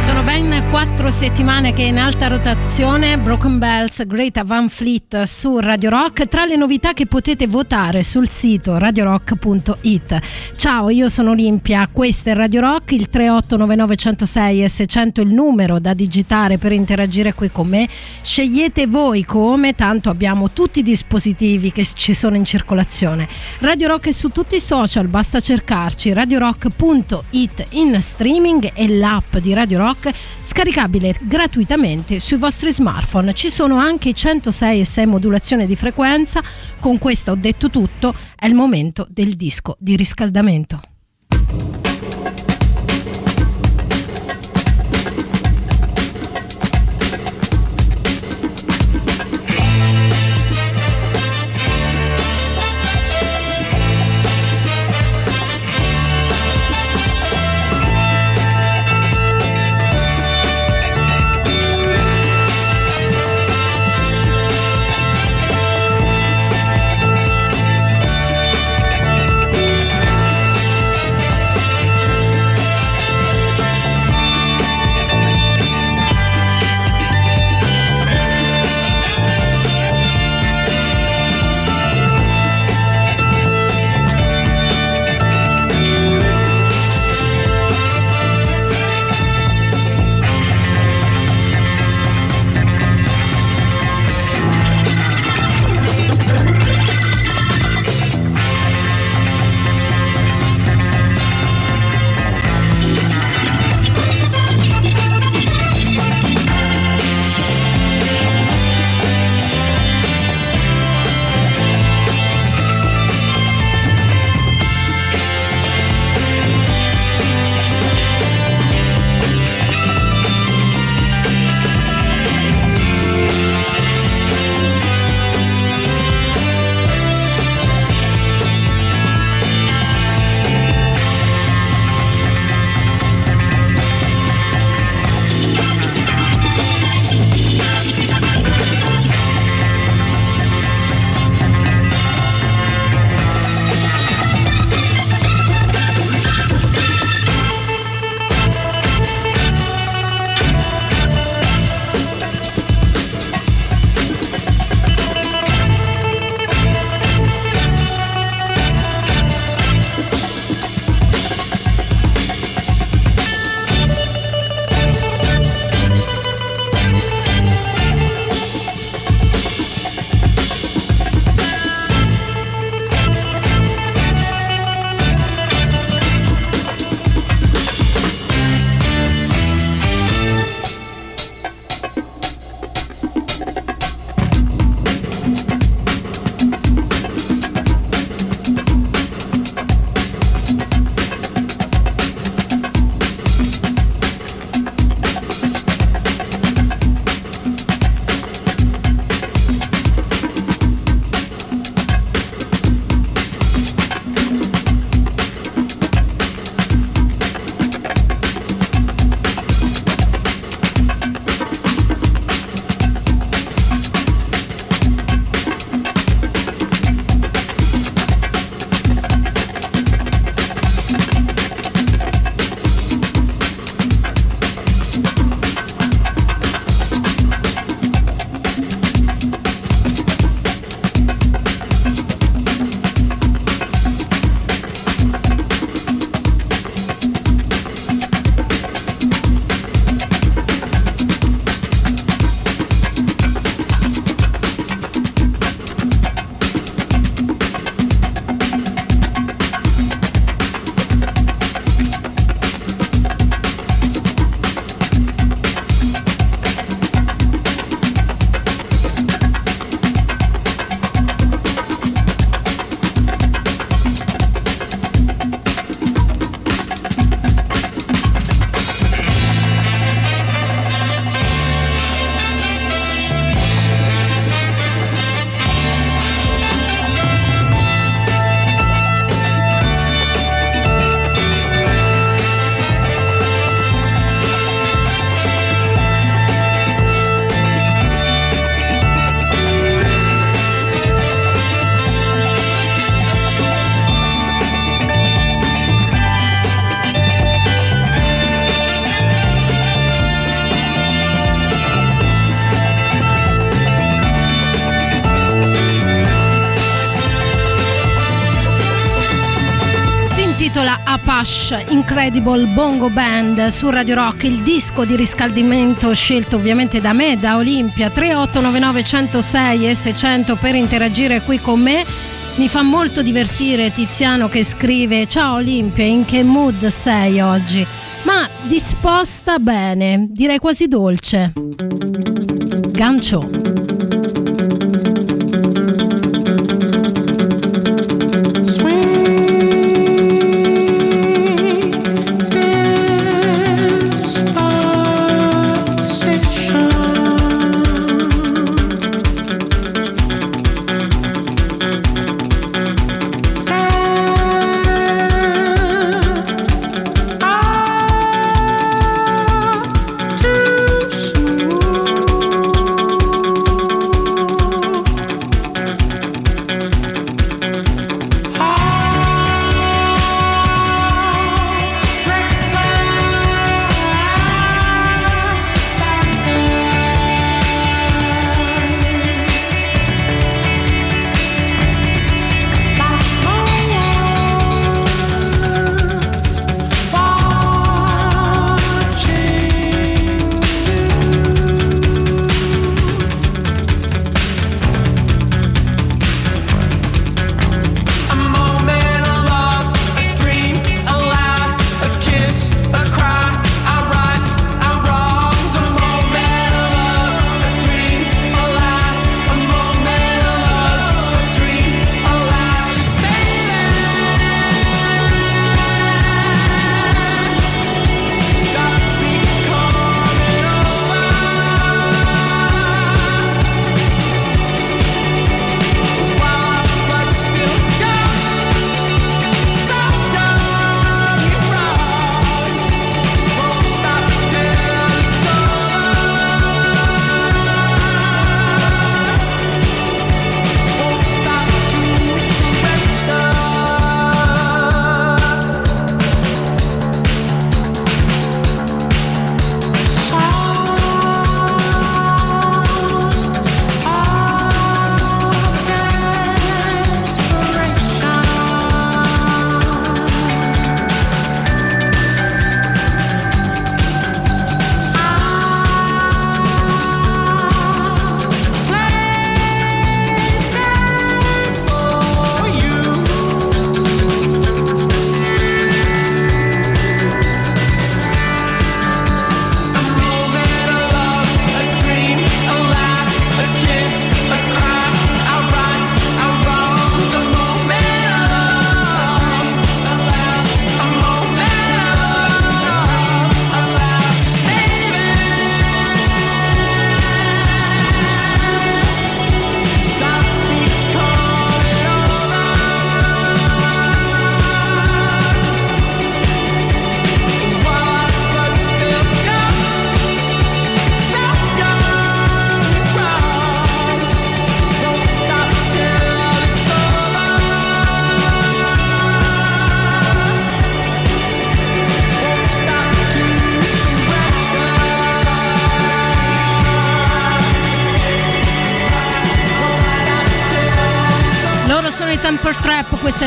Sono ben quattro settimane che in alta rotazione Broken Bells Great Van Fleet su Radio Rock tra le novità che potete votare sul sito radiorock.it. Ciao, io sono Olimpia, questo è Radio Rock, il 3899 106 e 600 il numero da digitare per interagire qui con me. Scegliete voi come, tanto abbiamo tutti i dispositivi che ci sono in circolazione. Radio Rock è su tutti i social, basta cercarci radiorock.it in streaming e l'app di Radio Rock scaricabile gratuitamente sui vostri smartphone. Ci sono anche i 106 e 6 modulazione di frequenza. Con questo ho detto tutto, è il momento del disco di riscaldamento. Incredible Bongo Band su Radio Rock, il disco di riscaldamento scelto ovviamente da me, da Olimpia 3899 106 e 600 per interagire qui con me. Mi fa molto divertire Tiziano che scrive Ciao Olimpia, in che mood sei oggi? Ma disposta bene, direi quasi dolce. Gancio.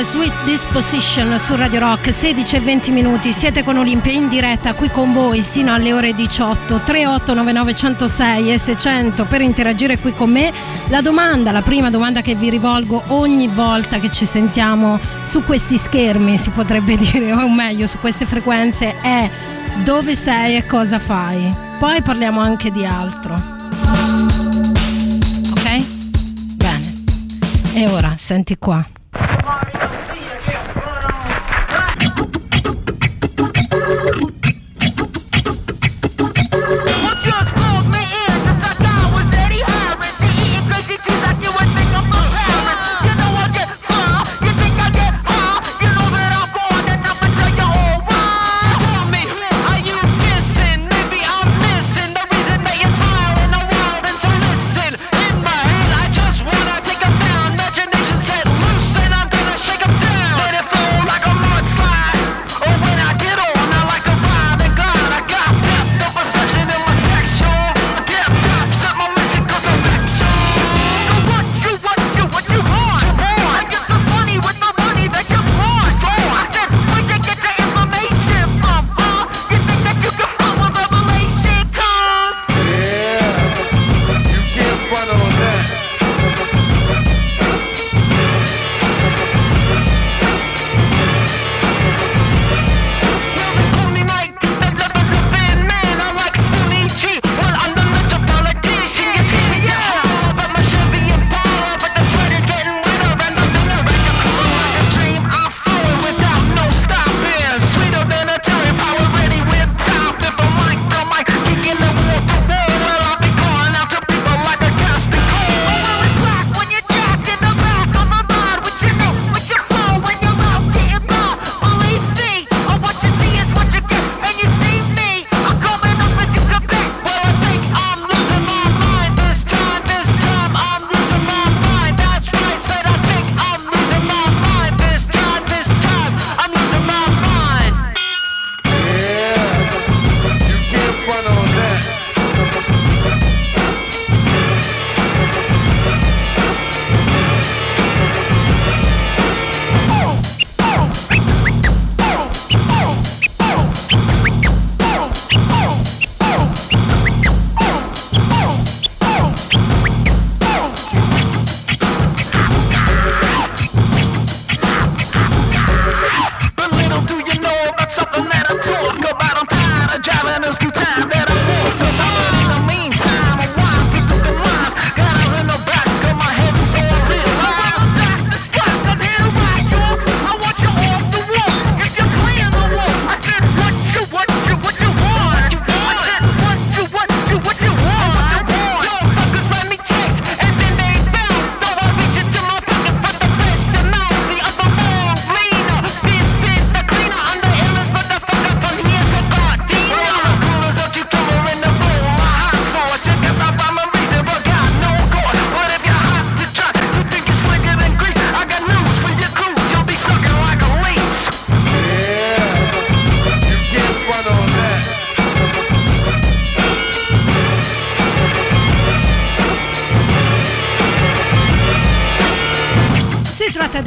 Sweet Disposition su Radio Rock 16 e 20 minuti. Siete con Olimpia in diretta qui con voi sino alle ore 18 3899 106 e 600 per interagire qui con me. La domanda la prima domanda che vi rivolgo ogni volta che ci sentiamo su questi schermi si potrebbe dire o meglio su queste frequenze è dove sei e cosa fai? Poi parliamo anche di altro. Ok? bene. E ora senti qua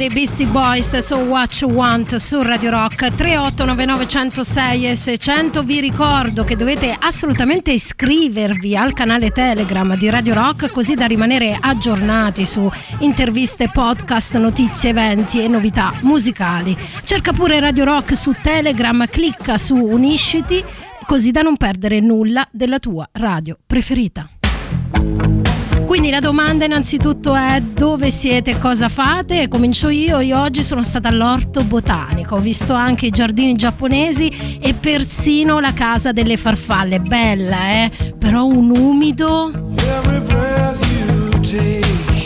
dei Beastie Boys, So What You Want su Radio Rock 3899106 e 600. Vi ricordo che dovete assolutamente iscrivervi al canale Telegram di Radio Rock così da rimanere aggiornati su interviste, podcast, notizie, eventi e novità musicali. Cerca pure Radio Rock su Telegram, clicca su Unisciti così da non perdere nulla della tua radio preferita. Quindi la domanda innanzitutto è dove siete cosa fate? Comincio io, io oggi sono stata all'orto botanico, ho visto anche i giardini giapponesi e persino la casa delle farfalle, bella eh, però un umido... Every breath you take.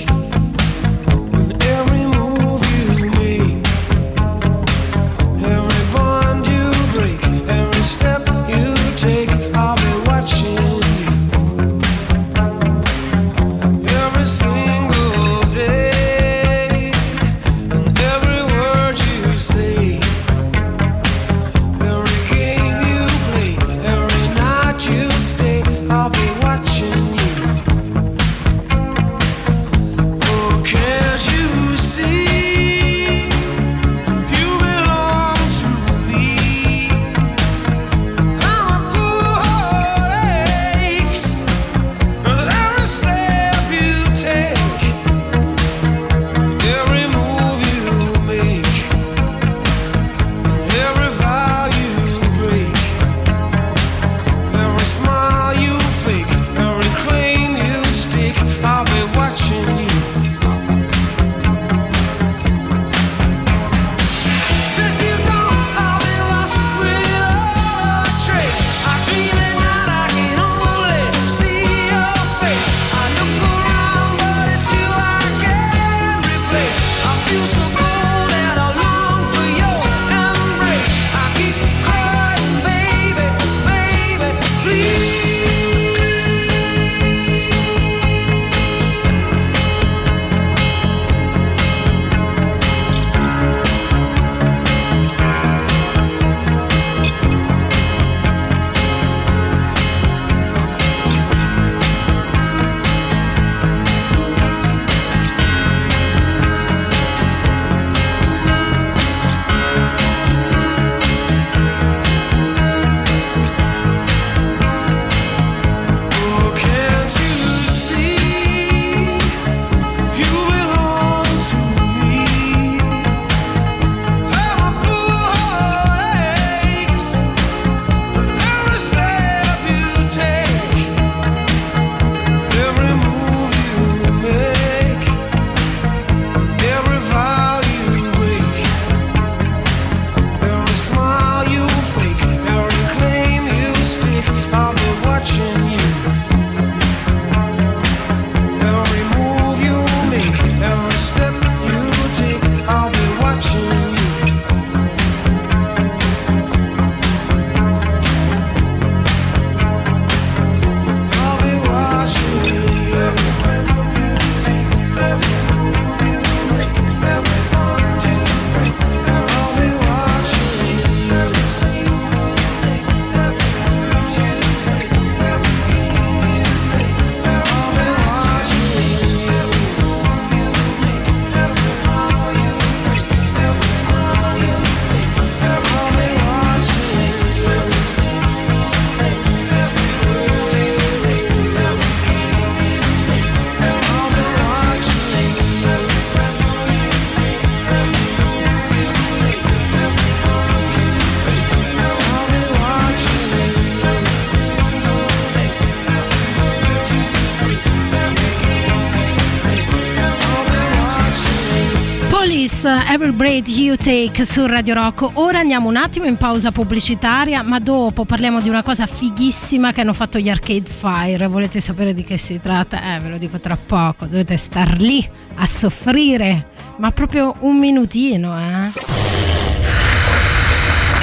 Every Breath You Take su Radio Rock. Ora andiamo un attimo in pausa pubblicitaria, ma dopo parliamo di una cosa fighissima che hanno fatto gli Arcade Fire. Volete sapere di che si tratta? Eh, ve lo dico tra poco. Dovete star lì a soffrire, ma proprio un minutino, eh.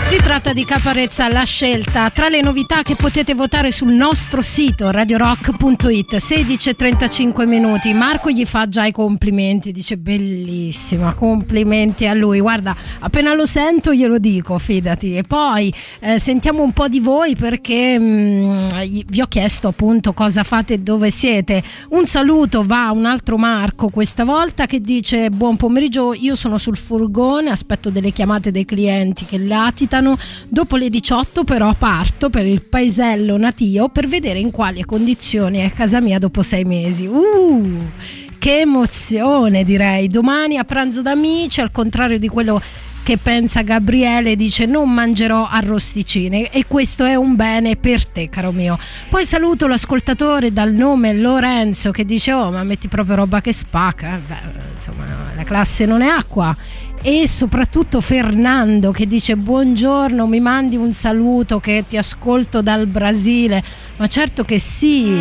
Si tratta di Caparezza La Scelta, tra le novità che potete votare sul nostro sito radiorock.it, 16.35 minuti. Marco gli fa già i complimenti, dice bellissima, complimenti a lui. Guarda, appena lo sento glielo dico, fidati. E poi eh, sentiamo un po' di voi perché mh, mm, vi ho chiesto appunto cosa fate e dove siete. Un saluto va a un altro Marco questa volta che dice buon pomeriggio, io sono sul furgone, aspetto delle chiamate dei clienti che latitano aspettano. Dopo le 18 però parto per il paesello natio per vedere in quali condizioni è casa mia dopo sei mesi. Uh, che emozione direi. Domani a pranzo d'amici, al contrario di quello che pensa Gabriele dice non mangerò arrosticine e questo è un bene per te caro mio poi saluto l'ascoltatore dal nome Lorenzo che dice oh ma metti proprio roba che spacca Beh, insomma la classe non è acqua e soprattutto Fernando che dice buongiorno, mi mandi un saluto che ti ascolto dal Brasile, ma certo che sì.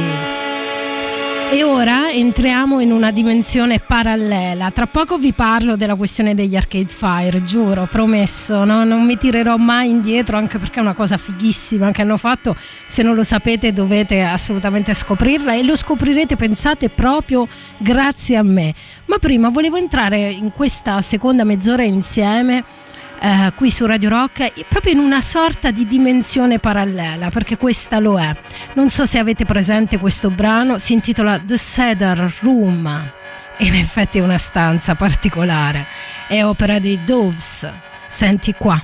E ora entriamo in una dimensione parallela. Tra poco vi parlo della questione degli Arcade Fire, giuro, promesso, no? non mi tirerò mai indietro anche perché è una cosa fighissima che hanno fatto. Se non lo sapete dovete assolutamente scoprirla e lo scoprirete, pensate, proprio grazie a me. Ma prima volevo entrare in questa seconda mezz'ora insieme eh, qui su Radio Rock proprio in una sorta di dimensione parallela perché questa lo è. Non so se avete presente questo brano si intitola The Cedar Room. In effetti è una stanza particolare. È opera di Doves. Senti qua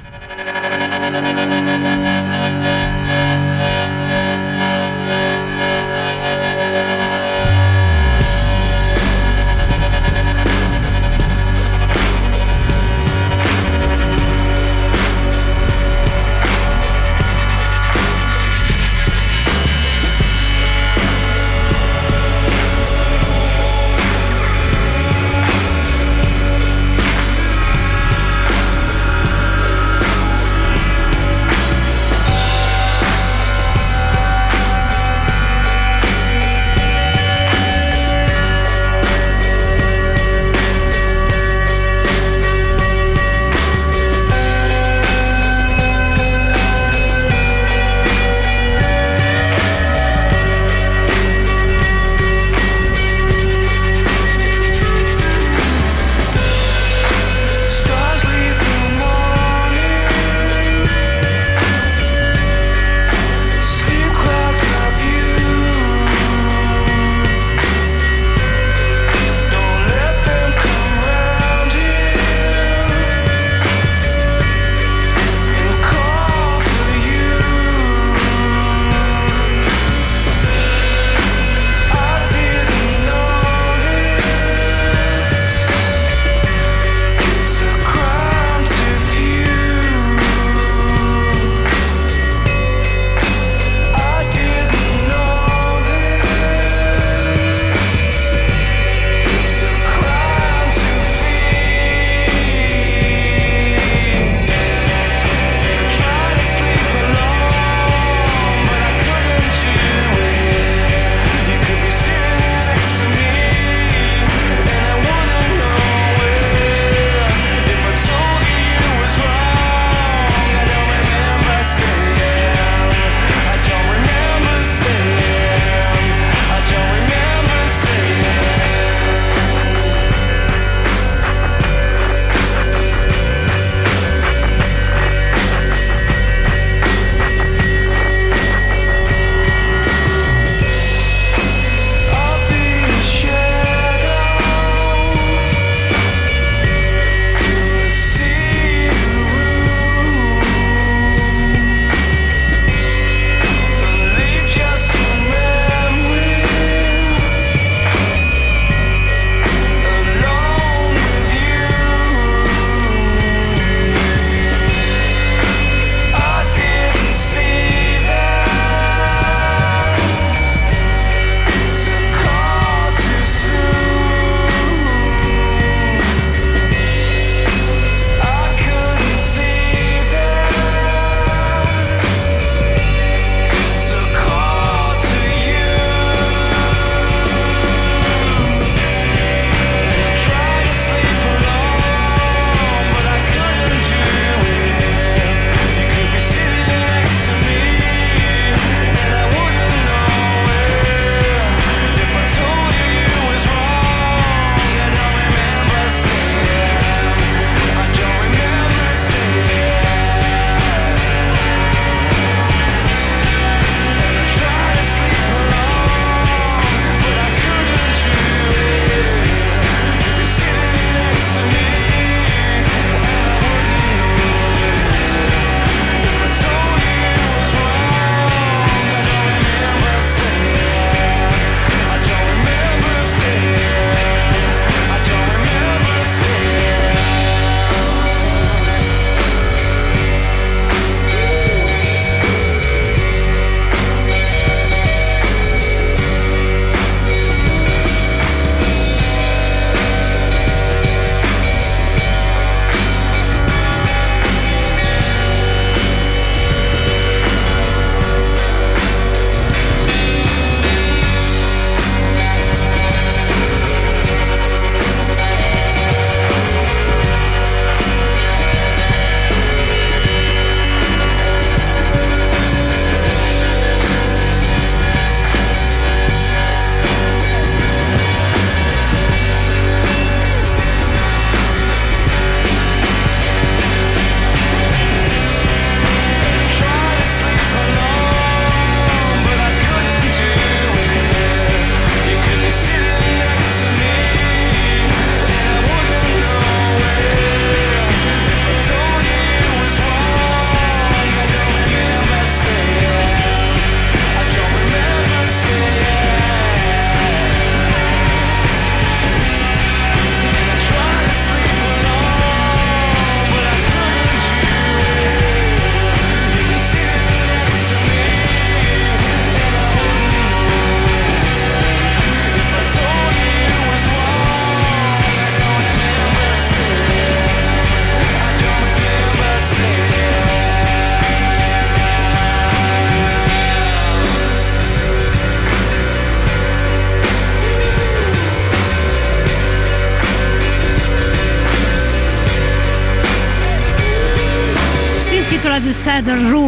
intitola The Cedar Room,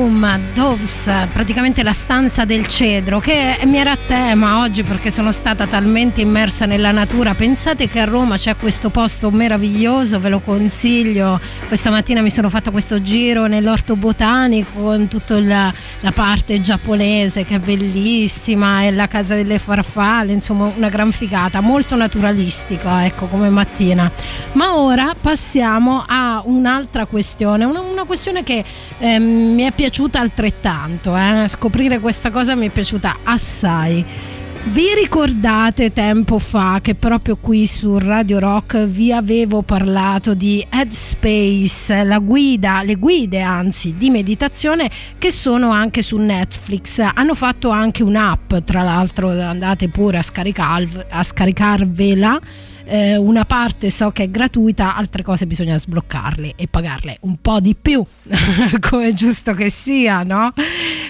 Doves, praticamente la stanza del cedro, che mi era a tema oggi perché sono stata talmente immersa nella natura. Pensate che a Roma c'è questo posto meraviglioso, ve lo consiglio. Questa mattina mi sono fatta questo giro nell'orto botanico con tutta la, la parte giapponese che è bellissima, e la casa delle farfalle, insomma una gran figata, molto naturalistica, ecco come mattina. Ma ora passiamo a un'altra questione, una, una questione che eh, mi è piaciuta altrettanto, eh? scoprire questa cosa mi è piaciuta assai. Vi ricordate tempo fa che proprio qui su Radio Rock vi avevo parlato di Headspace, la guida, le guide anzi di meditazione che sono anche su Netflix. Hanno fatto anche un'app, tra l'altro andate pure a, scaricar, a scaricarvela eh, una parte so che è gratuita, altre cose bisogna sbloccarle e pagarle un po' di più, come giusto che sia, no?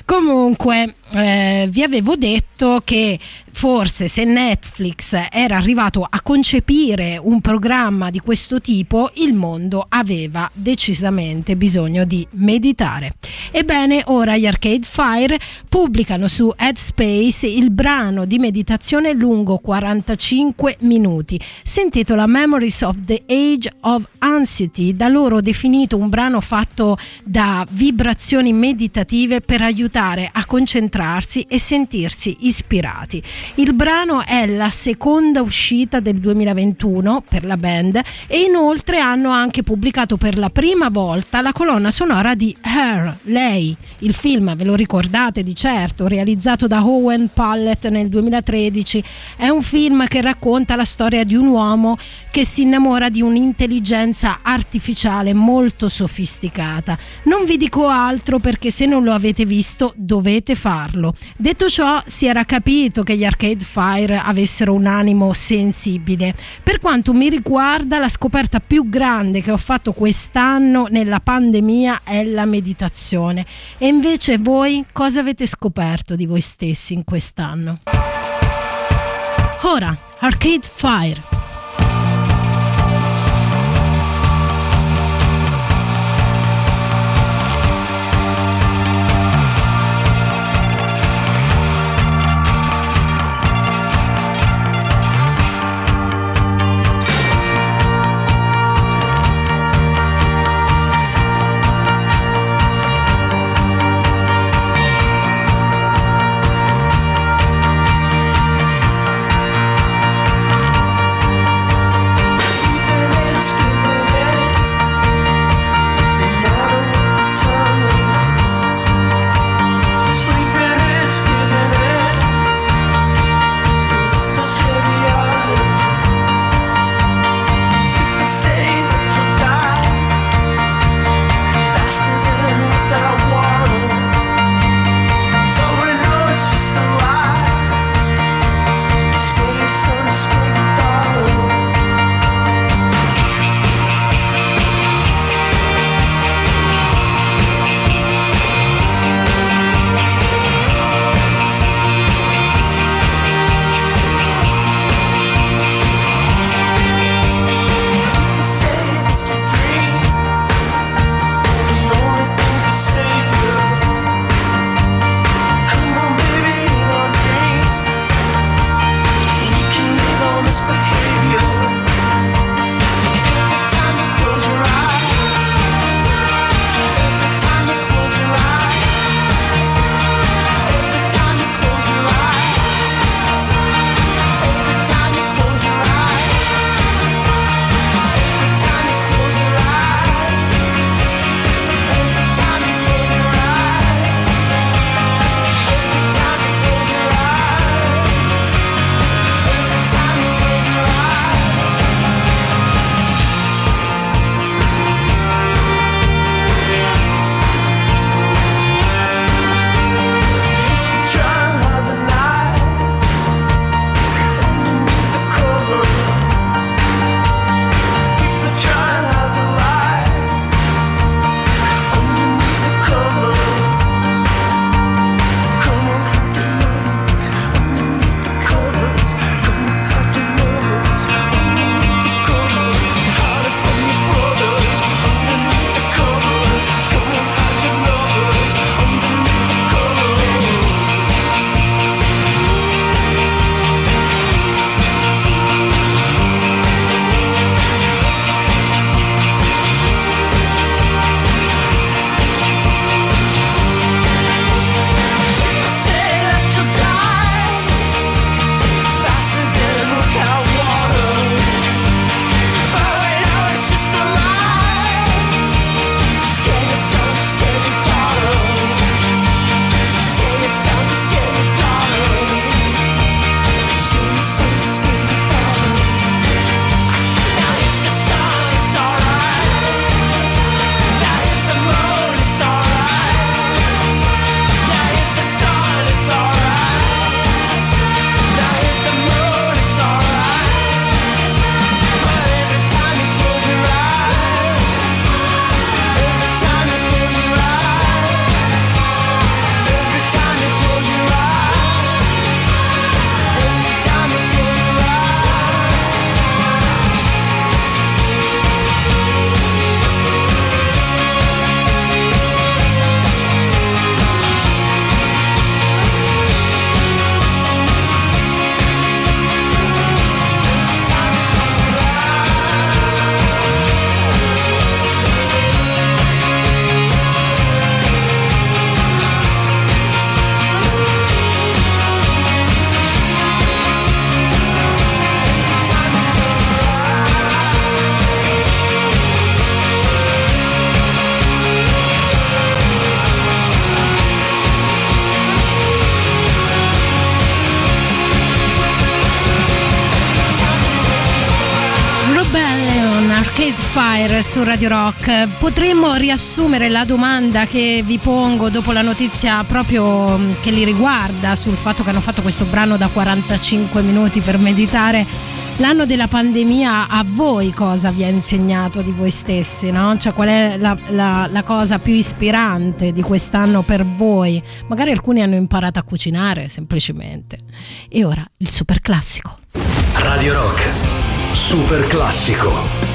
Comunque eh, vi avevo detto che forse se Netflix era arrivato a concepire un programma di questo tipo, il mondo aveva decisamente bisogno di meditare. Ebbene, ora gli Arcade Fire pubblicano su Headspace il brano di meditazione lungo 45 minuti. Si intitola Memories of the Age of Anxiety, da loro definito un brano fatto da vibrazioni meditative per aiutare a concentrarsi e sentirsi ispirati. Il brano è la seconda uscita del 2021 per la band e inoltre hanno anche pubblicato per la prima volta la colonna sonora di Her, lei, il film, ve lo ricordate di certo, realizzato da Owen Pallett nel 2013, è un film che racconta la storia di un uomo che si innamora di un'intelligenza artificiale molto sofisticata. Non vi dico altro perché se non lo avete visto dovete farlo. Detto ciò, si era capito che gli Arcade Fire avessero un animo sensibile. Per quanto mi riguarda, la scoperta più grande che ho fatto quest'anno nella pandemia è la meditazione. E invece voi cosa avete scoperto di voi stessi in quest'anno? Ora, Arcade Fire. Su Radio Rock. Potremmo riassumere la domanda che vi pongo dopo la notizia proprio mm, che li riguarda sul fatto che hanno fatto questo brano da 45 minuti per meditare. L'anno della pandemia a voi cosa vi ha insegnato di voi stessi? No? Cioè qual è la, la, la cosa più ispirante di quest'anno per voi? Magari alcuni hanno imparato a cucinare semplicemente. E ora il super classico. Radio Rock, super classico.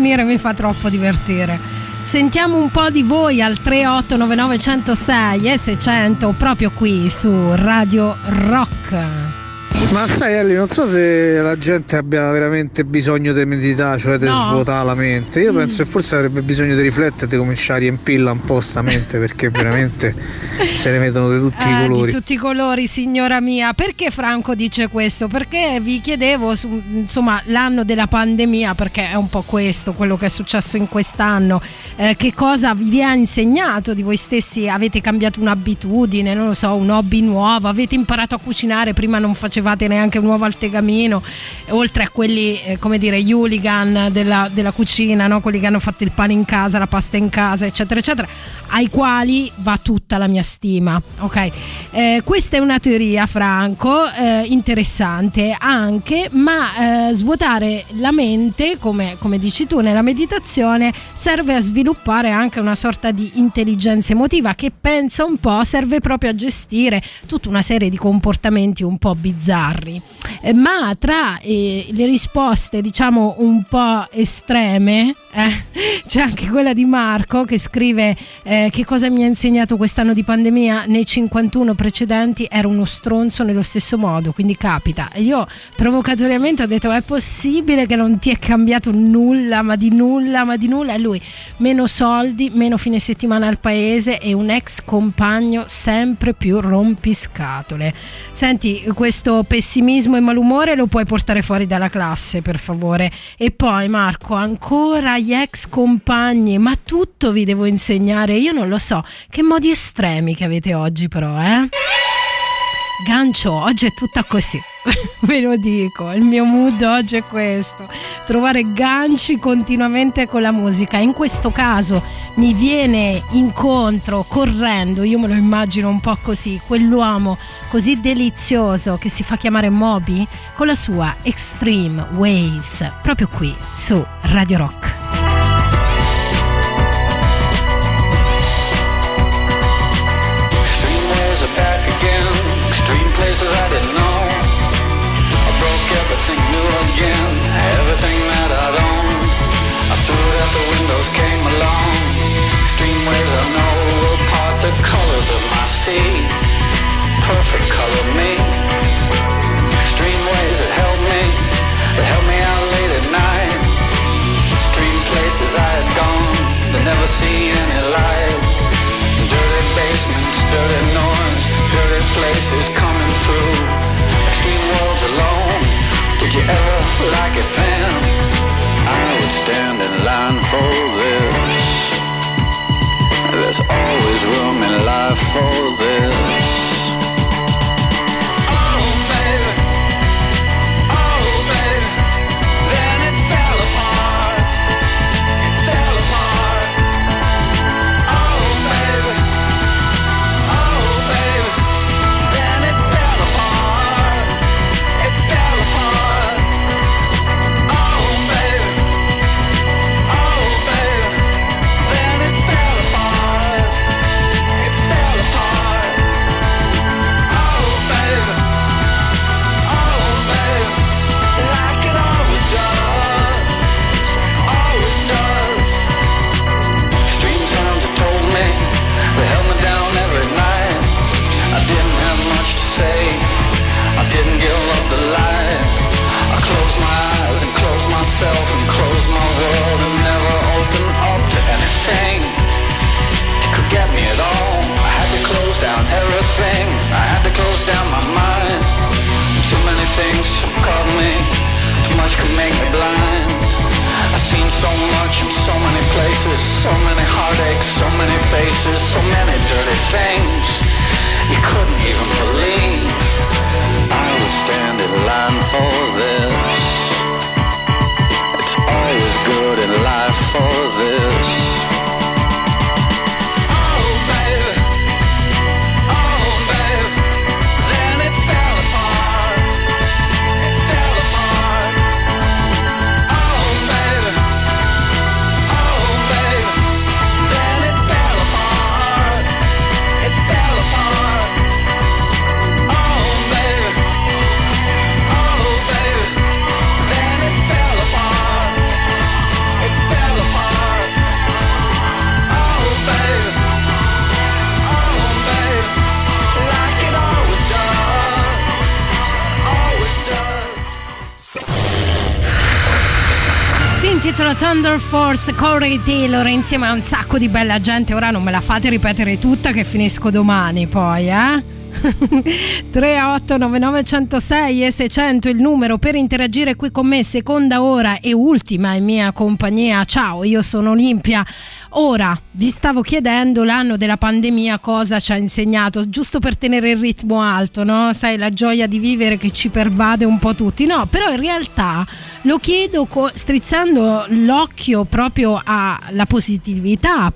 Finire mi fa troppo divertire. Sentiamo un po' di voi al 3899 106 e 600 proprio qui su Radio Rock. Ma sai Ellie, non so se la gente abbia veramente bisogno di meditare, cioè di no. svuotare la mente. Io mm. penso che forse avrebbe bisogno di riflettere, di cominciare a riempirla un po' sta mente perché veramente se ne vedono di tutti eh, i colori. Di tutti i colori, signora mia. Perché Franco dice questo? Perché vi chiedevo, insomma, l'anno della pandemia, perché è un po' questo, quello che è successo in quest'anno, eh, che cosa vi ha insegnato di voi stessi? Avete cambiato un'abitudine, non lo so, un hobby nuovo, avete imparato a cucinare, prima non facevate trovate neanche un uovo al tegamino, oltre a quelli, eh, come dire, gli hooligan della, della cucina, no? quelli che hanno fatto il pane in casa, la pasta in casa, eccetera, eccetera, ai quali va tutta la mia stima. Ok, eh, questa è una teoria, Franco, eh, interessante anche, ma eh, svuotare la mente, come, come dici tu nella meditazione, serve a sviluppare anche una sorta di intelligenza emotiva che pensa un po', serve proprio a gestire tutta una serie di comportamenti un po' bizzarri bizzarri, eh, ma tra eh, le risposte diciamo un po' estreme eh, c'è anche quella di Marco che scrive eh, che cosa mi ha insegnato quest'anno di pandemia? Nei 51 precedenti ero uno stronzo nello stesso modo quindi capita. E io provocatoriamente ho detto è possibile che non ti è cambiato nulla ma di nulla ma di nulla? E lui meno soldi meno fine settimana al paese e un ex compagno sempre più rompiscatole. Senti questo pessimismo e malumore lo puoi portare fuori dalla classe per favore. E poi Marco ancora gli ex compagni, ma tutto vi devo insegnare, io non lo so, che modi estremi che avete oggi però, eh? Gancio, oggi è tutta così. Ve lo dico, il mio mood oggi è questo, trovare ganci continuamente con la musica. In questo caso mi viene incontro correndo, io me lo immagino un po' così, quell'uomo così delizioso che si fa chiamare Moby con la sua Extreme Ways, proprio qui su Radio Rock. Perfect color me. Stream waves that help me, that help me out late at night. Stream places I had gone, but never see any light. Dirty basements, dirty noise, dirty places coming through. Extreme worlds alone. Did you ever like it, Pam? I would stand in line for this. There's always room in life for this. So many heartaches, so many faces, so many dirty things you couldn't even believe. I would stand in line for this. La Thunder Force, Corey Taylor insieme a un sacco di bella gente. Ora non me la fate ripetere tutta che finisco domani poi, eh? 3899 e 600 il numero per interagire qui con me seconda ora e ultima in mia compagnia ciao io sono Olimpia ora vi stavo chiedendo l'anno della pandemia cosa ci ha insegnato giusto per tenere il ritmo alto no sai la gioia di vivere che ci pervade un po' tutti no però in realtà lo chiedo co- strizzando l'occhio proprio alla positività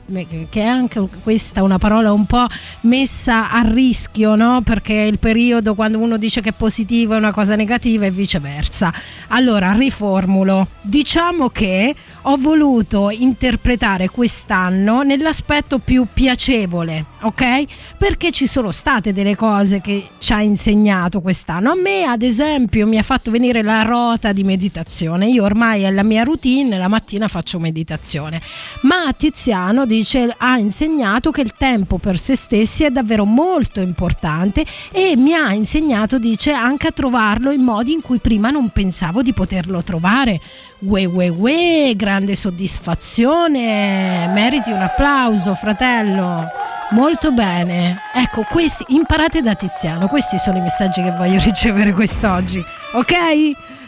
che è anche questa una parola un po' messa a rischio no perché il periodo quando uno dice che è positivo è una cosa negativa e viceversa. Allora, riformulo. Diciamo che ho voluto interpretare quest'anno nell'aspetto più piacevole, ok? Perché ci sono state delle cose che ci ha insegnato quest'anno. A me, ad esempio, mi ha fatto venire la rota di meditazione. Io ormai è la mia routine, la mattina faccio meditazione. Ma Tiziano dice ha insegnato che il tempo per se stessi è davvero molto importante e mi ha insegnato, dice, anche a trovarlo in modi in cui prima non pensavo di poterlo trovare. Ue, ue, ue, grande soddisfazione, meriti un applauso, fratello. Molto bene. Ecco, questi imparate da Tiziano, questi sono i messaggi che voglio ricevere quest'oggi. Ok?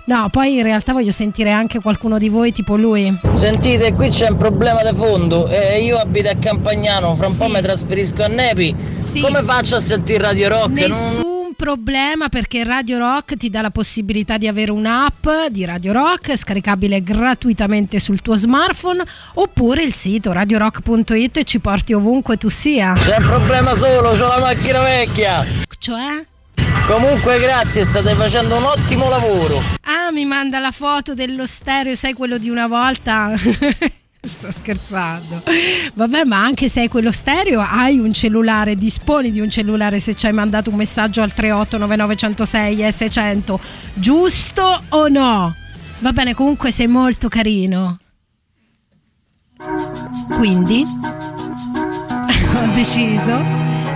No, poi in realtà voglio sentire anche qualcuno di voi tipo lui. Sentite, qui c'è un problema di fondo. Eh, io abito a Campagnano, fra un sì. po' mi trasferisco a Nepi. Sì. Come faccio a sentire Radio Rock? Nessun non problema perché Radio Rock ti dà la possibilità di avere un'app di Radio Rock scaricabile gratuitamente sul tuo smartphone oppure il sito radiorock.it ci porti ovunque tu sia. C'è un problema solo, ho la macchina vecchia. Cioè? Comunque grazie, state facendo un ottimo lavoro. Ah, mi manda la foto dello stereo, sai quello di una volta? Sto scherzando. Vabbè, ma anche se hai quello stereo, hai un cellulare, disponi di un cellulare se ci hai mandato un messaggio al 3899106 e 600. Giusto o no? Va bene, comunque sei molto carino. Quindi ho deciso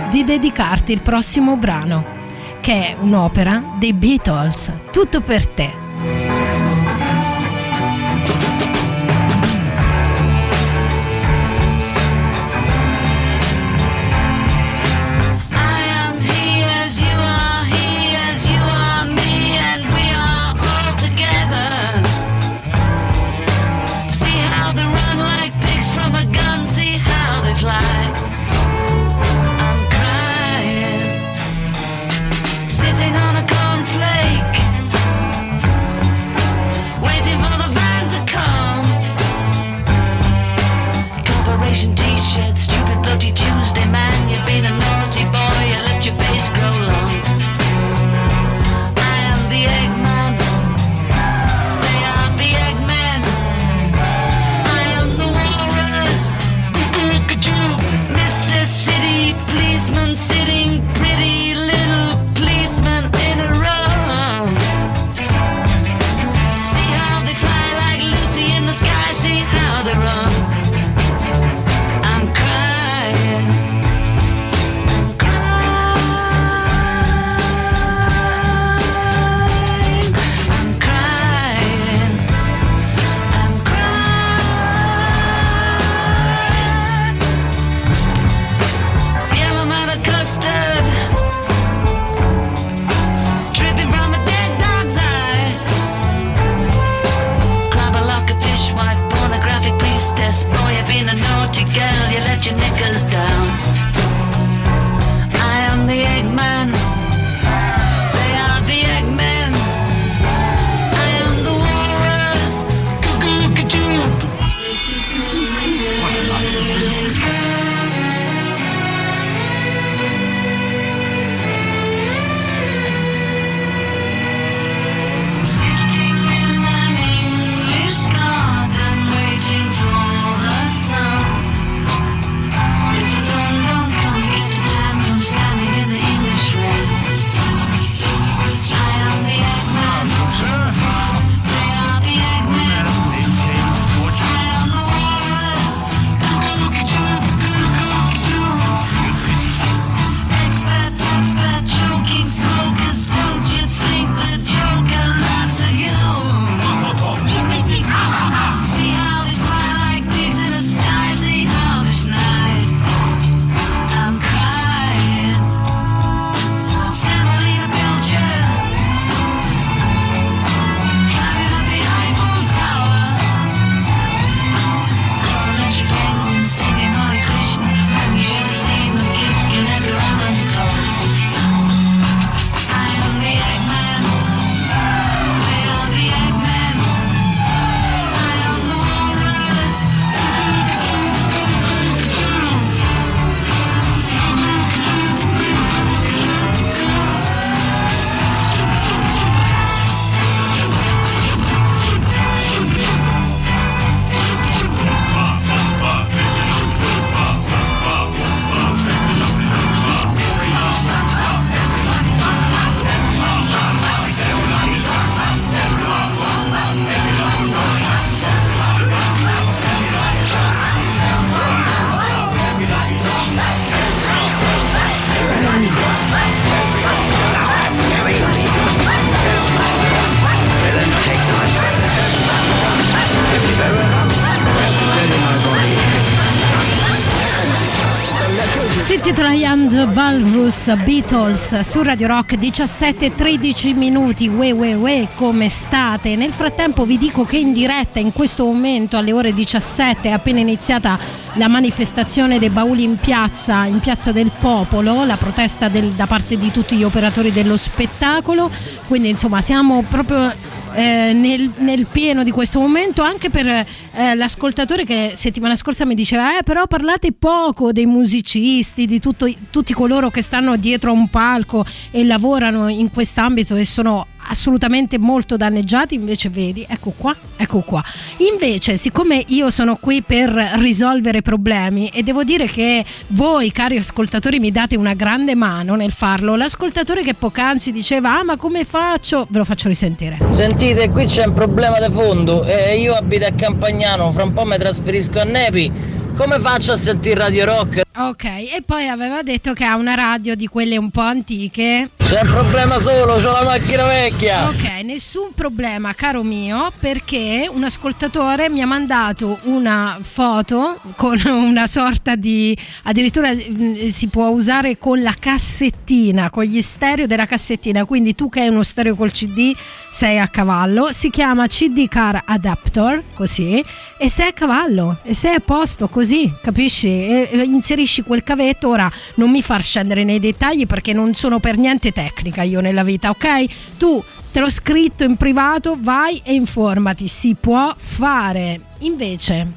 di dedicarti il prossimo brano, che è un'opera dei Beatles. Tutto per te. Beatles su Radio Rock 17-13 minuti. We we we come state? Nel frattempo vi dico che in diretta in questo momento alle ore 17 è appena iniziata la manifestazione dei bauli in piazza in piazza del popolo la protesta del, da parte di tutti gli operatori dello spettacolo. Quindi insomma siamo proprio eh, nel, nel, pieno di questo momento anche per eh, l'ascoltatore che settimana scorsa mi diceva eh però parlate poco dei musicisti di tutto, tutti coloro che stanno dietro a un palco e lavorano in quest'ambito e sono assolutamente molto danneggiati, invece vedi, ecco qua, ecco qua. Invece, siccome io sono qui per risolvere problemi e devo dire che voi, cari ascoltatori, mi date una grande mano nel farlo, l'ascoltatore che poc'anzi diceva "Ah, ma come faccio?" ve lo faccio risentire. Sentite, qui c'è un problema di fondo, eh, io abito a Campagnano, fra un po' mi trasferisco a Nepi come faccio a sentire Radio Rock? Ok, e poi aveva detto che ha una radio di quelle un po' antiche. C'è un problema solo, ho la macchina vecchia. Ok, nessun problema, caro mio, perché un ascoltatore mi ha mandato una foto con una sorta di addirittura mm, si può usare con la cassettina, con gli stereo della cassettina, quindi tu che hai uno stereo col CD sei a cavallo, si chiama CD Car Adapter, così, e sei a cavallo e sei a posto così così, capisci? E, e inserisci quel cavetto. Ora non mi far scendere nei dettagli perché non sono per niente tecnica io nella vita, ok? Tu te l'ho scritto in privato, vai e informati, si può fare. Invece,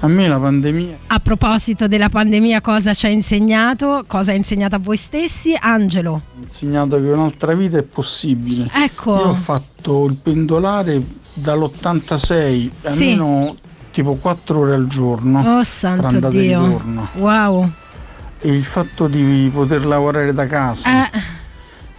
a me la pandemia. A proposito della pandemia, cosa ci ha insegnato? Cosa ha insegnato a voi stessi? Angelo. Ha insegnato che un'altra vita è possibile. Ecco. Io ho fatto il pendolare dall'86, sì. almeno tipo 4 ore al giorno. Oh santo Dio. Wow. E il fatto di poter lavorare da casa. Eh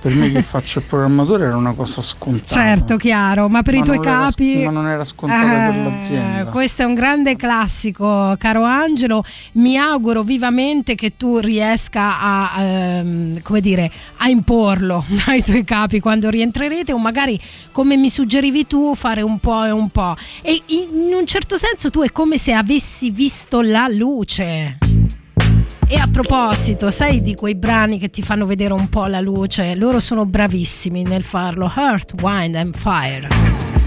per me che faccio il programmatore era una cosa scontata. Certo, chiaro, ma per ma i tuoi capi... ma non era scontata eh, per l'azienda. Questo è un grande classico, caro Angelo. Mi auguro vivamente che tu riesca a, ehm, come dire, a imporlo ai tuoi capi quando rientrerete o magari, come mi suggerivi tu, fare un po' e un po'. E in un certo senso tu è come se avessi visto la luce. E a proposito, sai di quei brani che ti fanno vedere un po' la luce? Loro sono bravissimi nel farlo. Heart, Wind and Fire.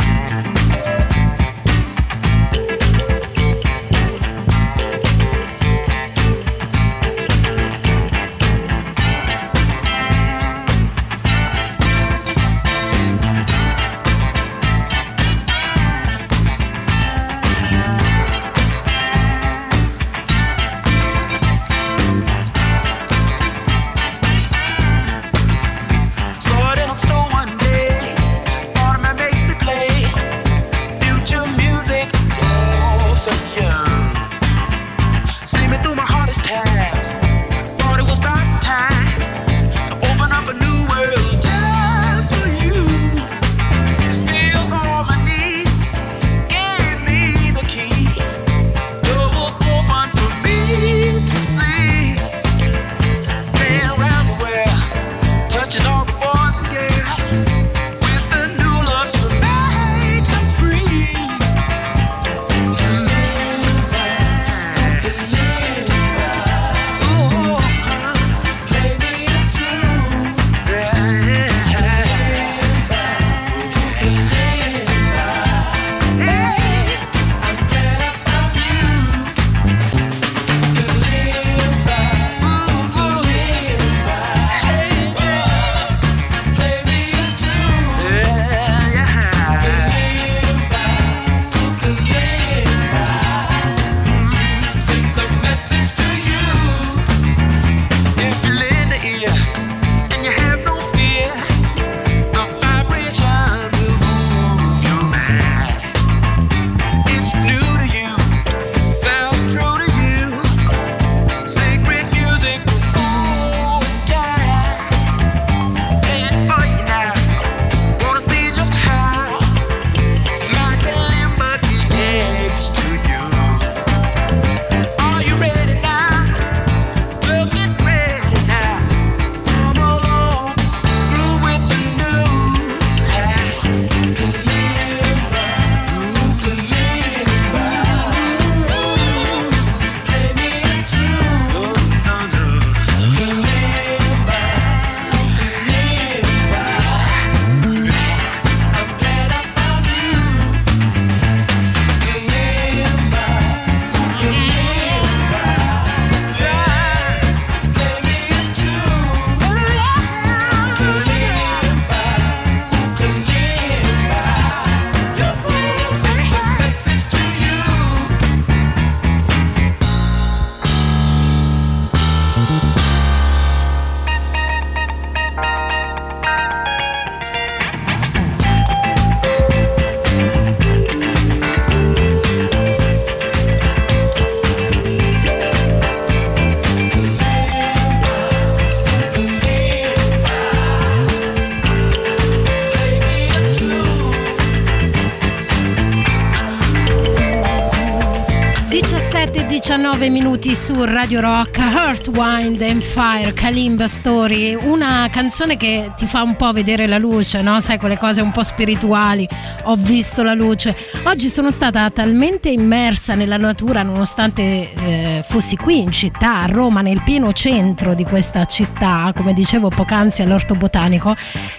Su Radio Rock, Heart, Wind and Fire, Kalimba Story, una canzone che ti fa un po' vedere la luce, no? Sai, quelle cose un po' spirituali, ho visto la luce. Oggi sono stata talmente immersa nella natura, nonostante eh, fossi qui in città, a Roma, nel pieno centro di questa città, come dicevo poc'anzi all'orto botanico,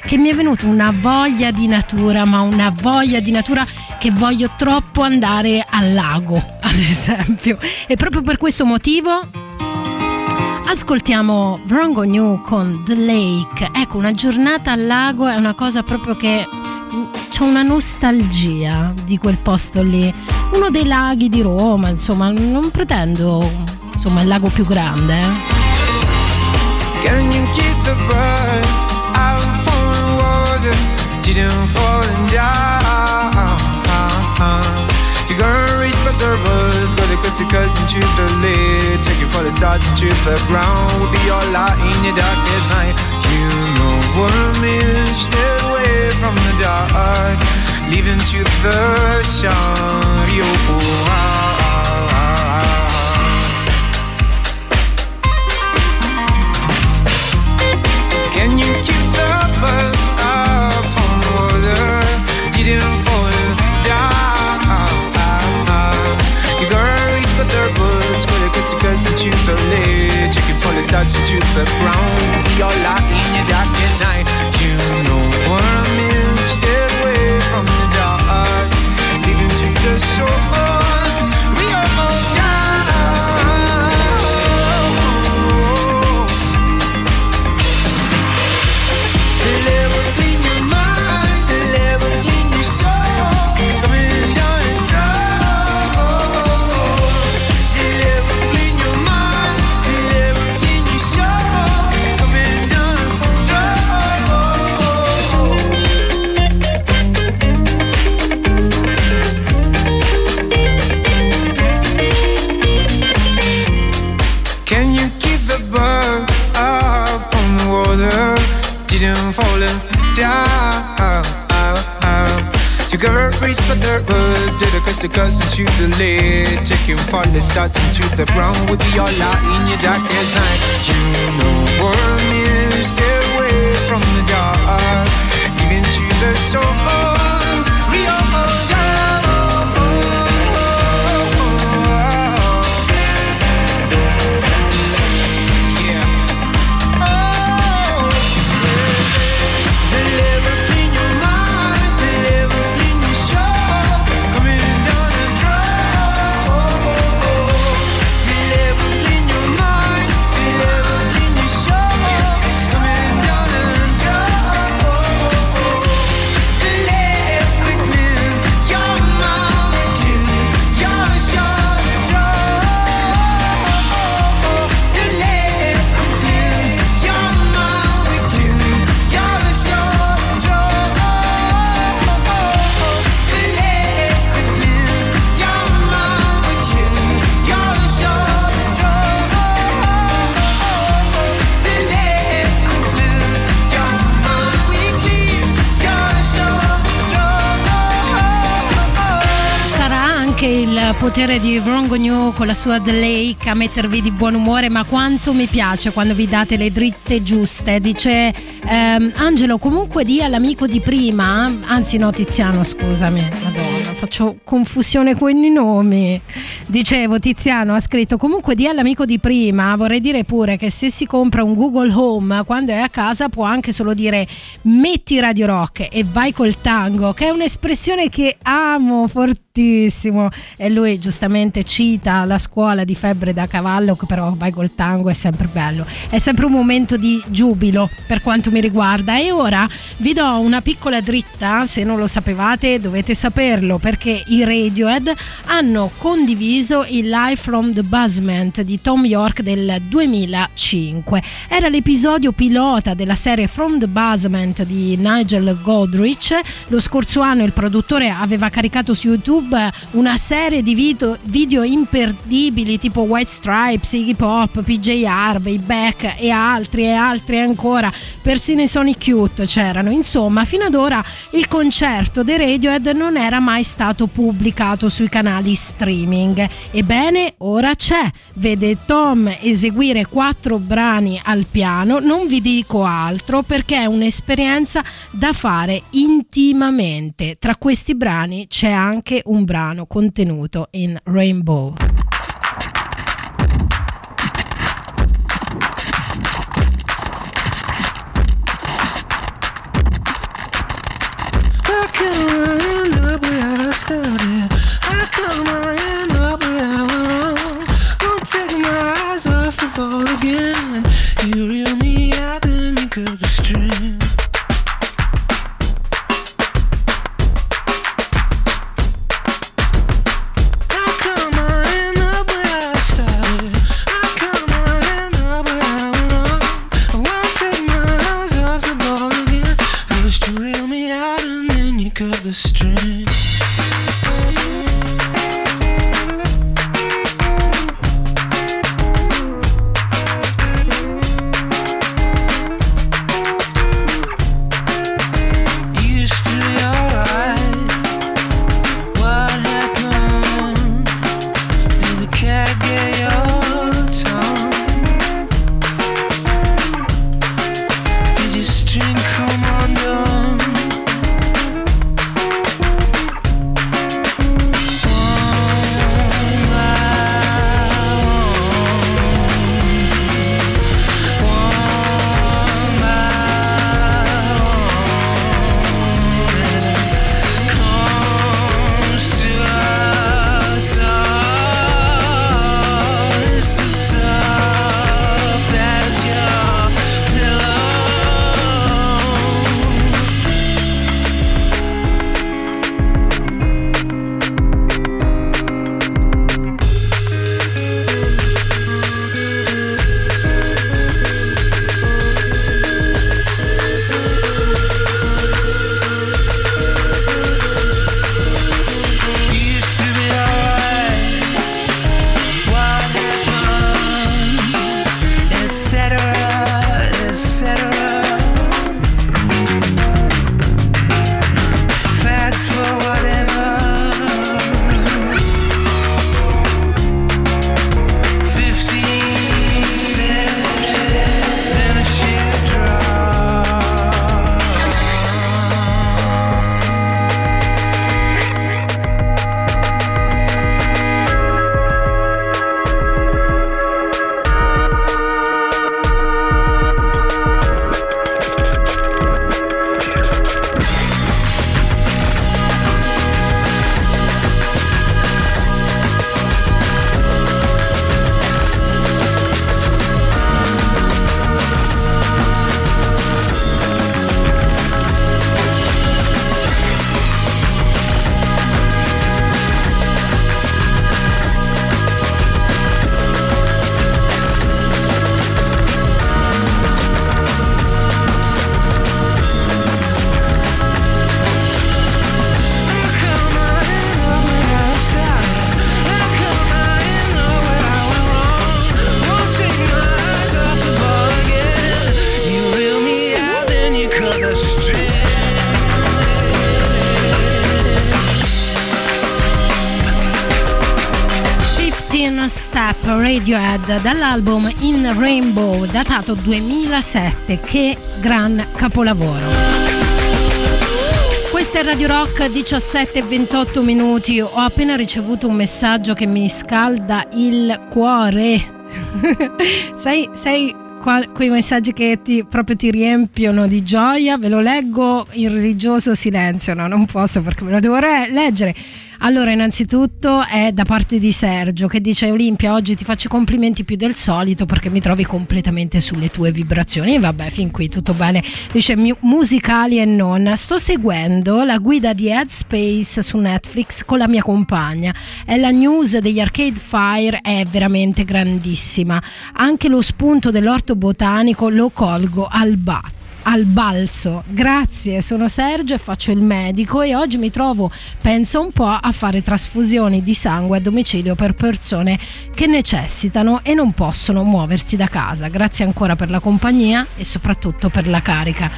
che mi è venuta una voglia di natura, ma una voglia di natura che voglio troppo andare al lago, ad esempio. E proprio per questo motivo ascoltiamo Bronco New con The Lake. Ecco, una giornata al lago è una cosa proprio che c'è una nostalgia di quel posto lì. Uno dei laghi di Roma, insomma, non pretendo insomma il lago più grande. Eh. murderers gonna cuss the curse into the lid. Take it for the sides into the ground. We'll be all light in your darkest night You know what I mean Stay away from the dark. Leaving to the shine oh, Au ah, ah, ah, Can you into the lid Chicken full of starch into the ground We all lie in your darkest night You know what I mean Stay away from the dark. Leaving to the shore race for the a coast to coast into the lid Taking falling starts into the ground Would be all out in your darkest night. You know what I mean Stay away from the dark. Even to the soul potere di Wrong New con la sua The a mettervi di buon umore, ma quanto mi piace quando vi date le dritte giuste. Dice ehm, Angelo, comunque di all'amico di prima, anzi no Tiziano, scusami, madonna, faccio confusione con i nomi. Dicevo, Tiziano ha scritto comunque di all'amico di prima, vorrei dire pure che se si compra un Google Home quando è a casa può anche solo dire metti Radio Rock e vai col tango, che è un'espressione che amo fortemente fortissimo e lui giustamente cita la scuola di febbre da cavallo che però vai col tango è sempre bello. È sempre un momento di giubilo per quanto mi riguarda. E ora vi do una piccola dritta se non lo sapevate dovete saperlo perché i Radiohead hanno condiviso il Live from the Basement di Tom York del 2005 era l'episodio pilota della serie From the Basement di Nigel Godrich. Lo scorso anno il produttore aveva caricato su YouTube YouTube una serie di video, video imperdibili tipo White Stripes, Iggy Pop, PJ Harvey, Beck e altri e altri ancora, persino i Sonic Youth c'erano. Insomma, fino ad ora il concerto dei Radiohead non era mai stato pubblicato sui canali streaming. Ebbene, ora c'è. Vede Tom eseguire quattro brani al piano, non vi dico altro perché è un'esperienza da fare intimamente. Tra questi brani c'è anche un brano contenuto in Rainbow. take my eyes off the ball again. You reel me out, then you cut Radiohead dall'album In Rainbow datato 2007. Che gran capolavoro. Questa è Radio Rock 17 e 28 minuti. Ho appena ricevuto un messaggio che mi scalda il cuore. sei, sei quei messaggi che ti, proprio ti riempiono di gioia. Ve lo leggo in religioso silenzio. No, non posso perché me lo devo re- leggere. Allora, innanzitutto è da parte di Sergio che dice Olimpia, oggi ti faccio complimenti più del solito perché mi trovi completamente sulle tue vibrazioni. E vabbè, fin qui tutto bene. Dice musicali e non. Sto seguendo la guida di Headspace su Netflix con la mia compagna. E la news degli Arcade Fire è veramente grandissima. Anche lo spunto dell'orto botanico lo colgo al bat al balzo. Grazie, sono Sergio e faccio il medico e oggi mi trovo, penso un po', a fare trasfusioni di sangue a domicilio per persone che necessitano e non possono muoversi da casa. Grazie ancora per la compagnia e soprattutto per la carica.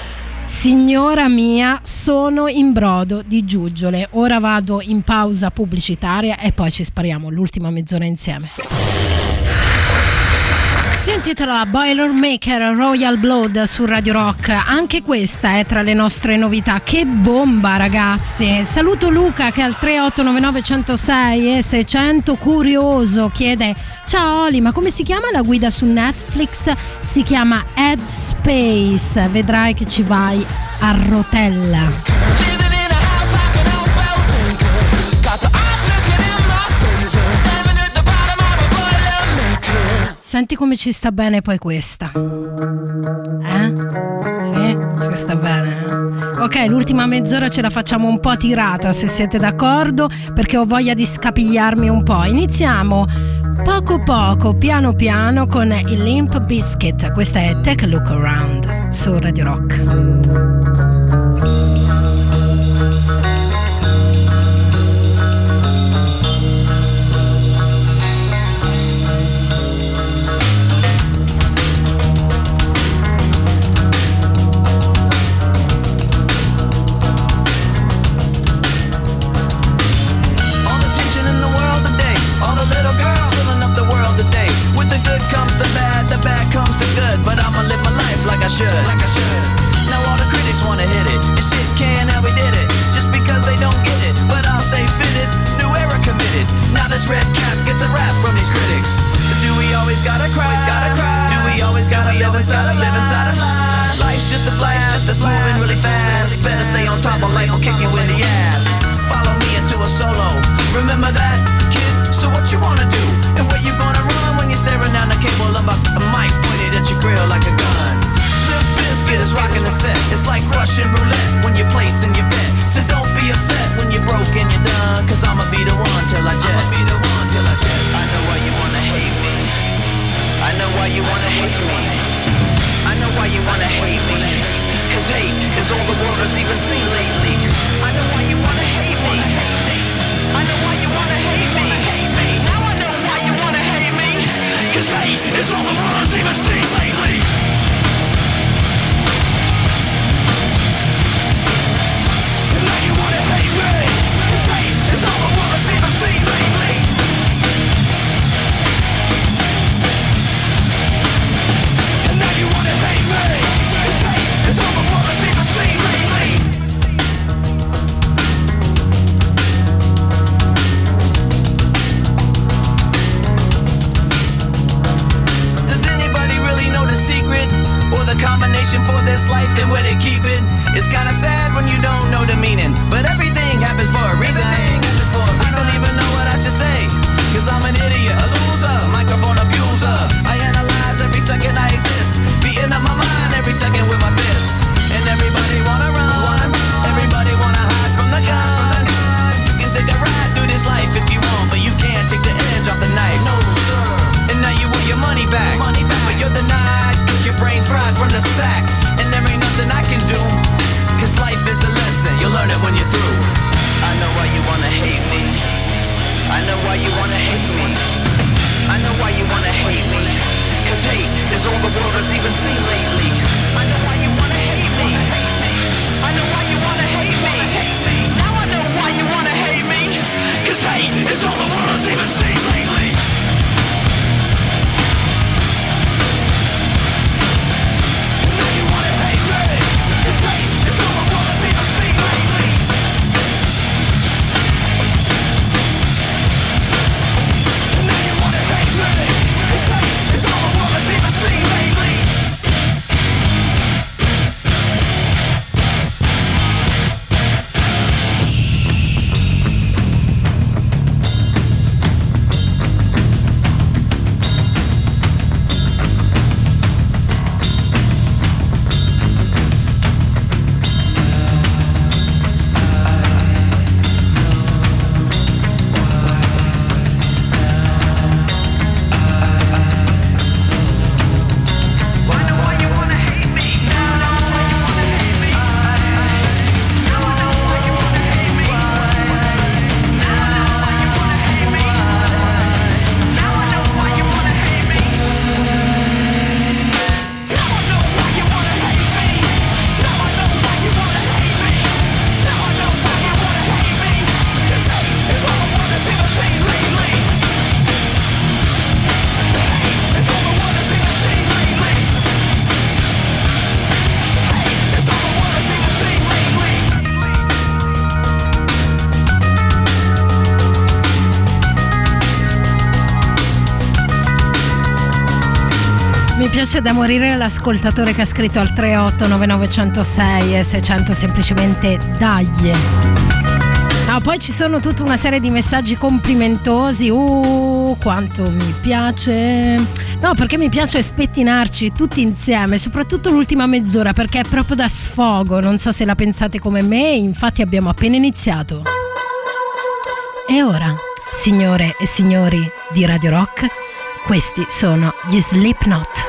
Signora mia, sono in brodo di giuggiole. Ora vado in pausa pubblicitaria e poi ci spariamo l'ultima mezz'ora insieme. Si intitola Boilermaker Royal Blood su Radio Rock. Anche questa è tra le nostre novità. Che bomba, ragazzi! Saluto Luca che al 3899 106 e 600 curioso chiede: Ciao Oli, ma come si chiama la guida su Netflix? Si chiama Headspace. Vedrai che ci vai a rotella. Senti come ci sta bene poi questa. Eh? Sì, ci sta bene. Eh? Ok, l'ultima mezz'ora ce la facciamo un po' tirata se siete d'accordo, perché ho voglia di scapigliarmi un po'. Iniziamo poco poco, piano piano con il Limp Biscuit. Questa è Take a Look Around su Radio Rock. Red cap gets a rap from these critics. But do we always gotta cry? Always gotta cry. Do we always gotta live inside, gotta live inside a lie? Life's just a blast, just that's moving really fast. Better stay on top of life or kick you in the ass. Follow me into a solo. Remember that, kid? So what you wanna do? And where you gonna run when you're staring down the cable of a, a mic pointed at your grill like a gun? The biscuit is rocking the set. It's like Russian roulette when you're placing your bet. So don't be upset when you're broke and you're done. Cause I'ma be the one till I jet. I'ma be the one till I jet. I know why you wanna hate me. I know why you wanna hate me. I know why you wanna hate me. Cause hate is all the world has even seen lately. I know why you wanna hate me. I know why you wanna hate me. Now I know why you wanna hate me. Cause hate is all the world has even seen lately. Combination for this life and where they keep it. It's kinda sad when you don't know the meaning, but everything happens for a reason. I don't even know what I should say, cause I'm an idiot, a loser, microphone abuser. I analyze every second I exist, beating up my mind every second with my fists. And everybody wanna run, everybody wanna hide from the gun. You can take a ride through this life if you want, but you can't take the edge off the knife. No, sir. And now you want your money back, money back. but you're denied brain's fried from the sack. And there ain't nothing I can do Cause life is a lesson, you'll learn it when you're through. I know why you wanna hate me. I know why you wanna hate me. I know why you wanna hate me. Cause hate is all the world has even seen lately. I know why you wanna hate me. I know why you wanna hate me. Now I know why you wanna hate me. Cause hate is all the world has even seen lately piace da morire l'ascoltatore che ha scritto al 38 9906 e 600 semplicemente dagli. No, poi ci sono tutta una serie di messaggi complimentosi. Uh, quanto mi piace. No, perché mi piace spettinarci tutti insieme, soprattutto l'ultima mezz'ora, perché è proprio da sfogo. Non so se la pensate come me, infatti abbiamo appena iniziato. E ora, signore e signori di Radio Rock, questi sono gli Slipknot.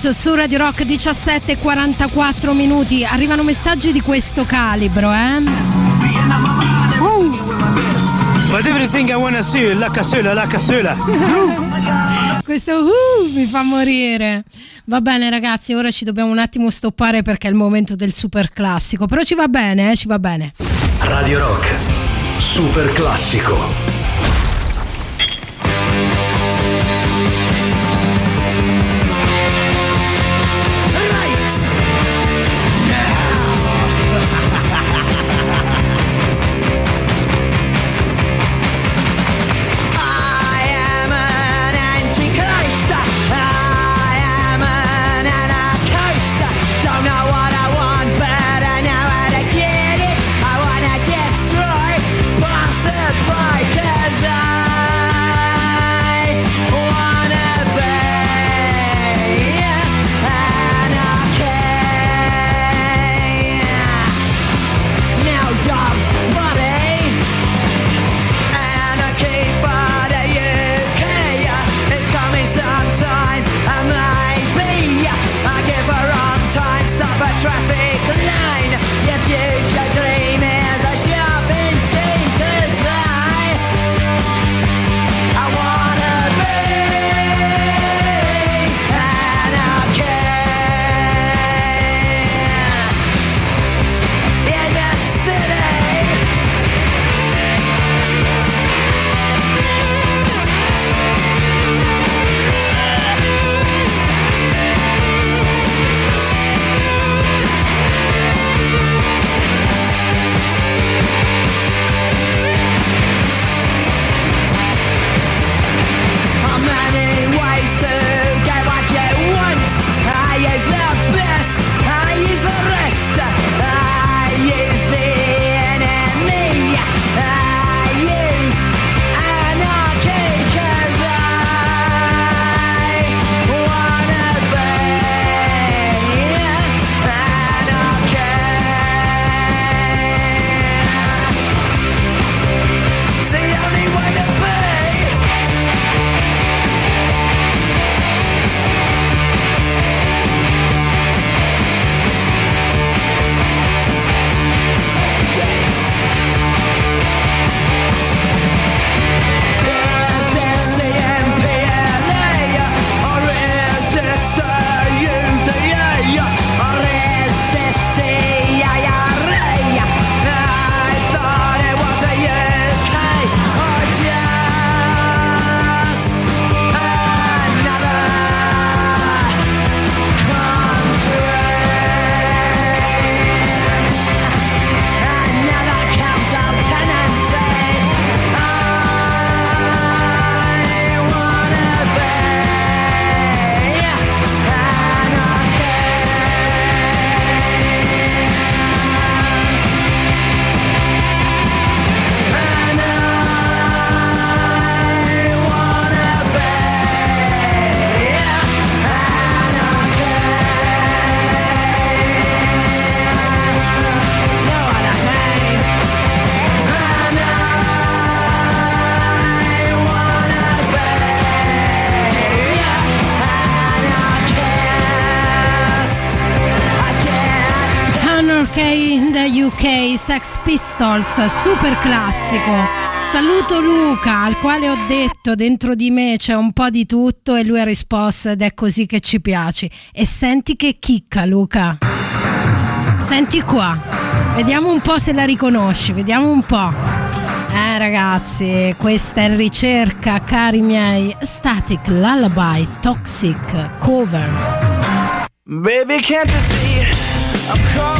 Su Radio Rock 17:44 minuti. Arrivano messaggi di questo calibro, eh? Uh. But everything I wanna see, la cassola, la cassola. questo uh, mi fa morire. Va bene ragazzi, ora ci dobbiamo un attimo stoppare perché è il momento del super classico, però ci va bene, eh, ci va bene. Radio Rock, super classico. Sex Pistols, super classico. Saluto Luca, al quale ho detto dentro di me c'è un po' di tutto e lui ha risposto ed è così che ci piaci. E senti che chicca Luca. Senti qua. Vediamo un po' se la riconosci, vediamo un po'. Eh ragazzi, questa è ricerca, cari miei. Static Lullaby Toxic Cover. Baby, can't you see I'm calling?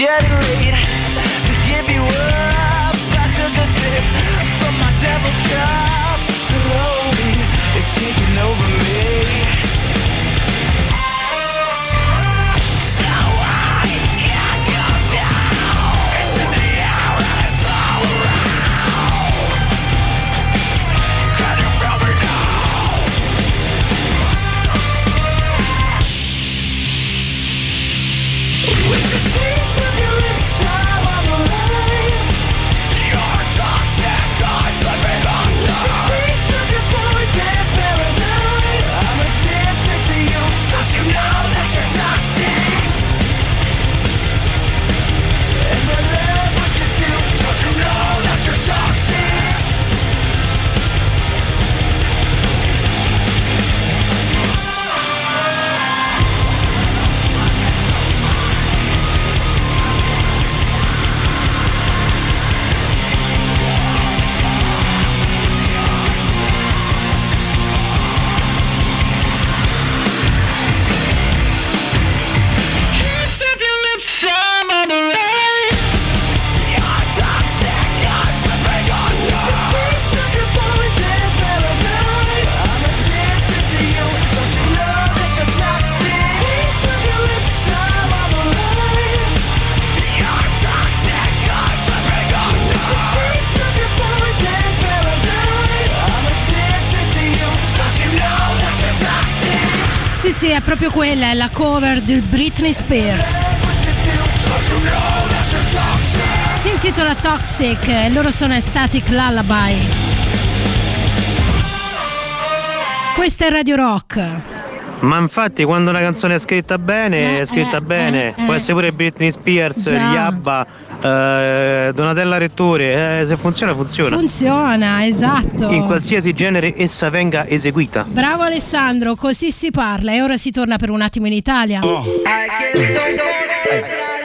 Getting late proprio quella, è la cover di Britney Spears. Si intitola Toxic e loro sono Static Lullaby. Questa è Radio Rock. Ma infatti quando una canzone è scritta bene, Eh, è scritta eh, bene. eh, Può eh. essere pure Britney Spears, Già. Yabba, eh, Donatella Rettori, eh, se funziona funziona. Funziona, esatto. In qualsiasi genere essa venga eseguita. Bravo Alessandro, così si parla e ora si torna per un attimo in Italia.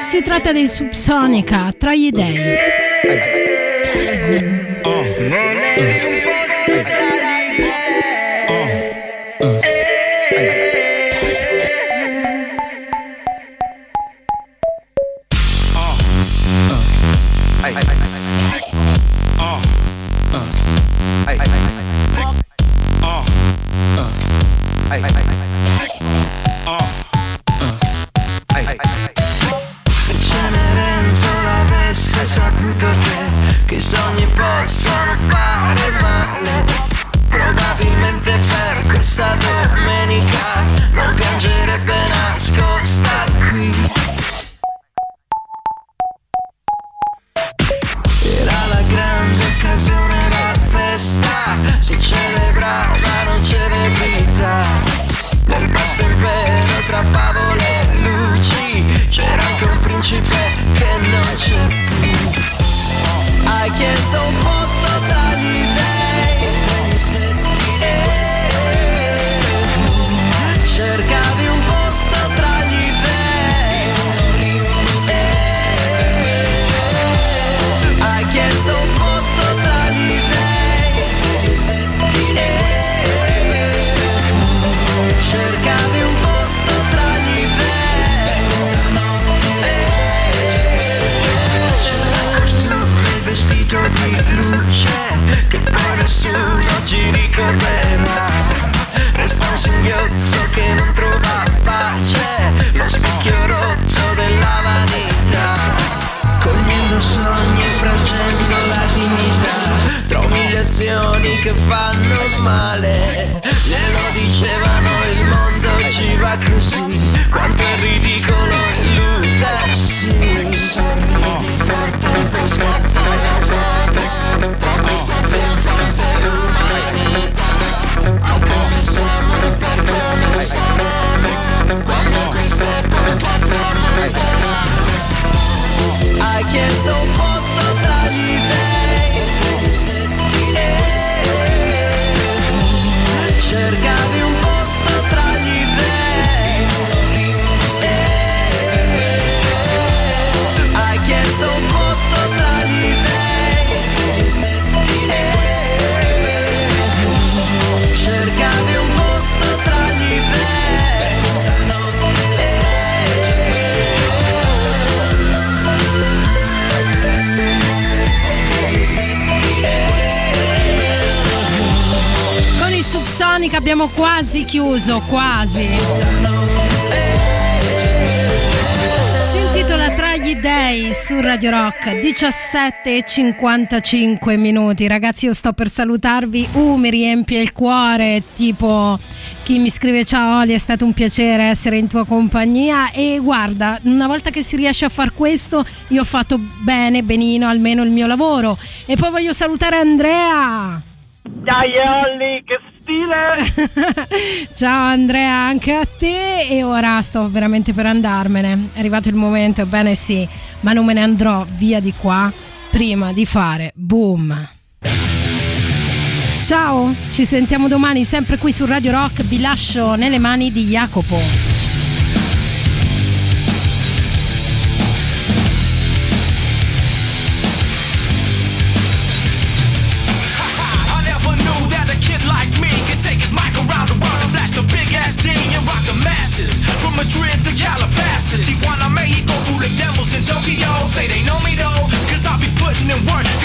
Si tratta dei Subsonica, tra gli dei. Umiliazioni che Subsonic abbiamo quasi chiuso, quasi. Si intitola Tra gli dei su Radio Rock 17 e 55 minuti. Ragazzi, io sto per salutarvi. Uh, mi riempie il cuore, tipo chi mi scrive ciao Oli, è stato un piacere essere in tua compagnia e guarda, una volta che si riesce a far questo, io ho fatto bene, benino, almeno il mio lavoro. E poi voglio salutare Andrea. Dai Olli, che stile! Ciao Andrea, anche a te e ora sto veramente per andarmene. È arrivato il momento, ebbene sì, ma non me ne andrò via di qua prima di fare boom. Ciao, ci sentiamo domani sempre qui su Radio Rock, vi lascio nelle mani di Jacopo. Tijuana, Mexico, who the devils in Tokyo. Say they know me though, cause I be putting in work.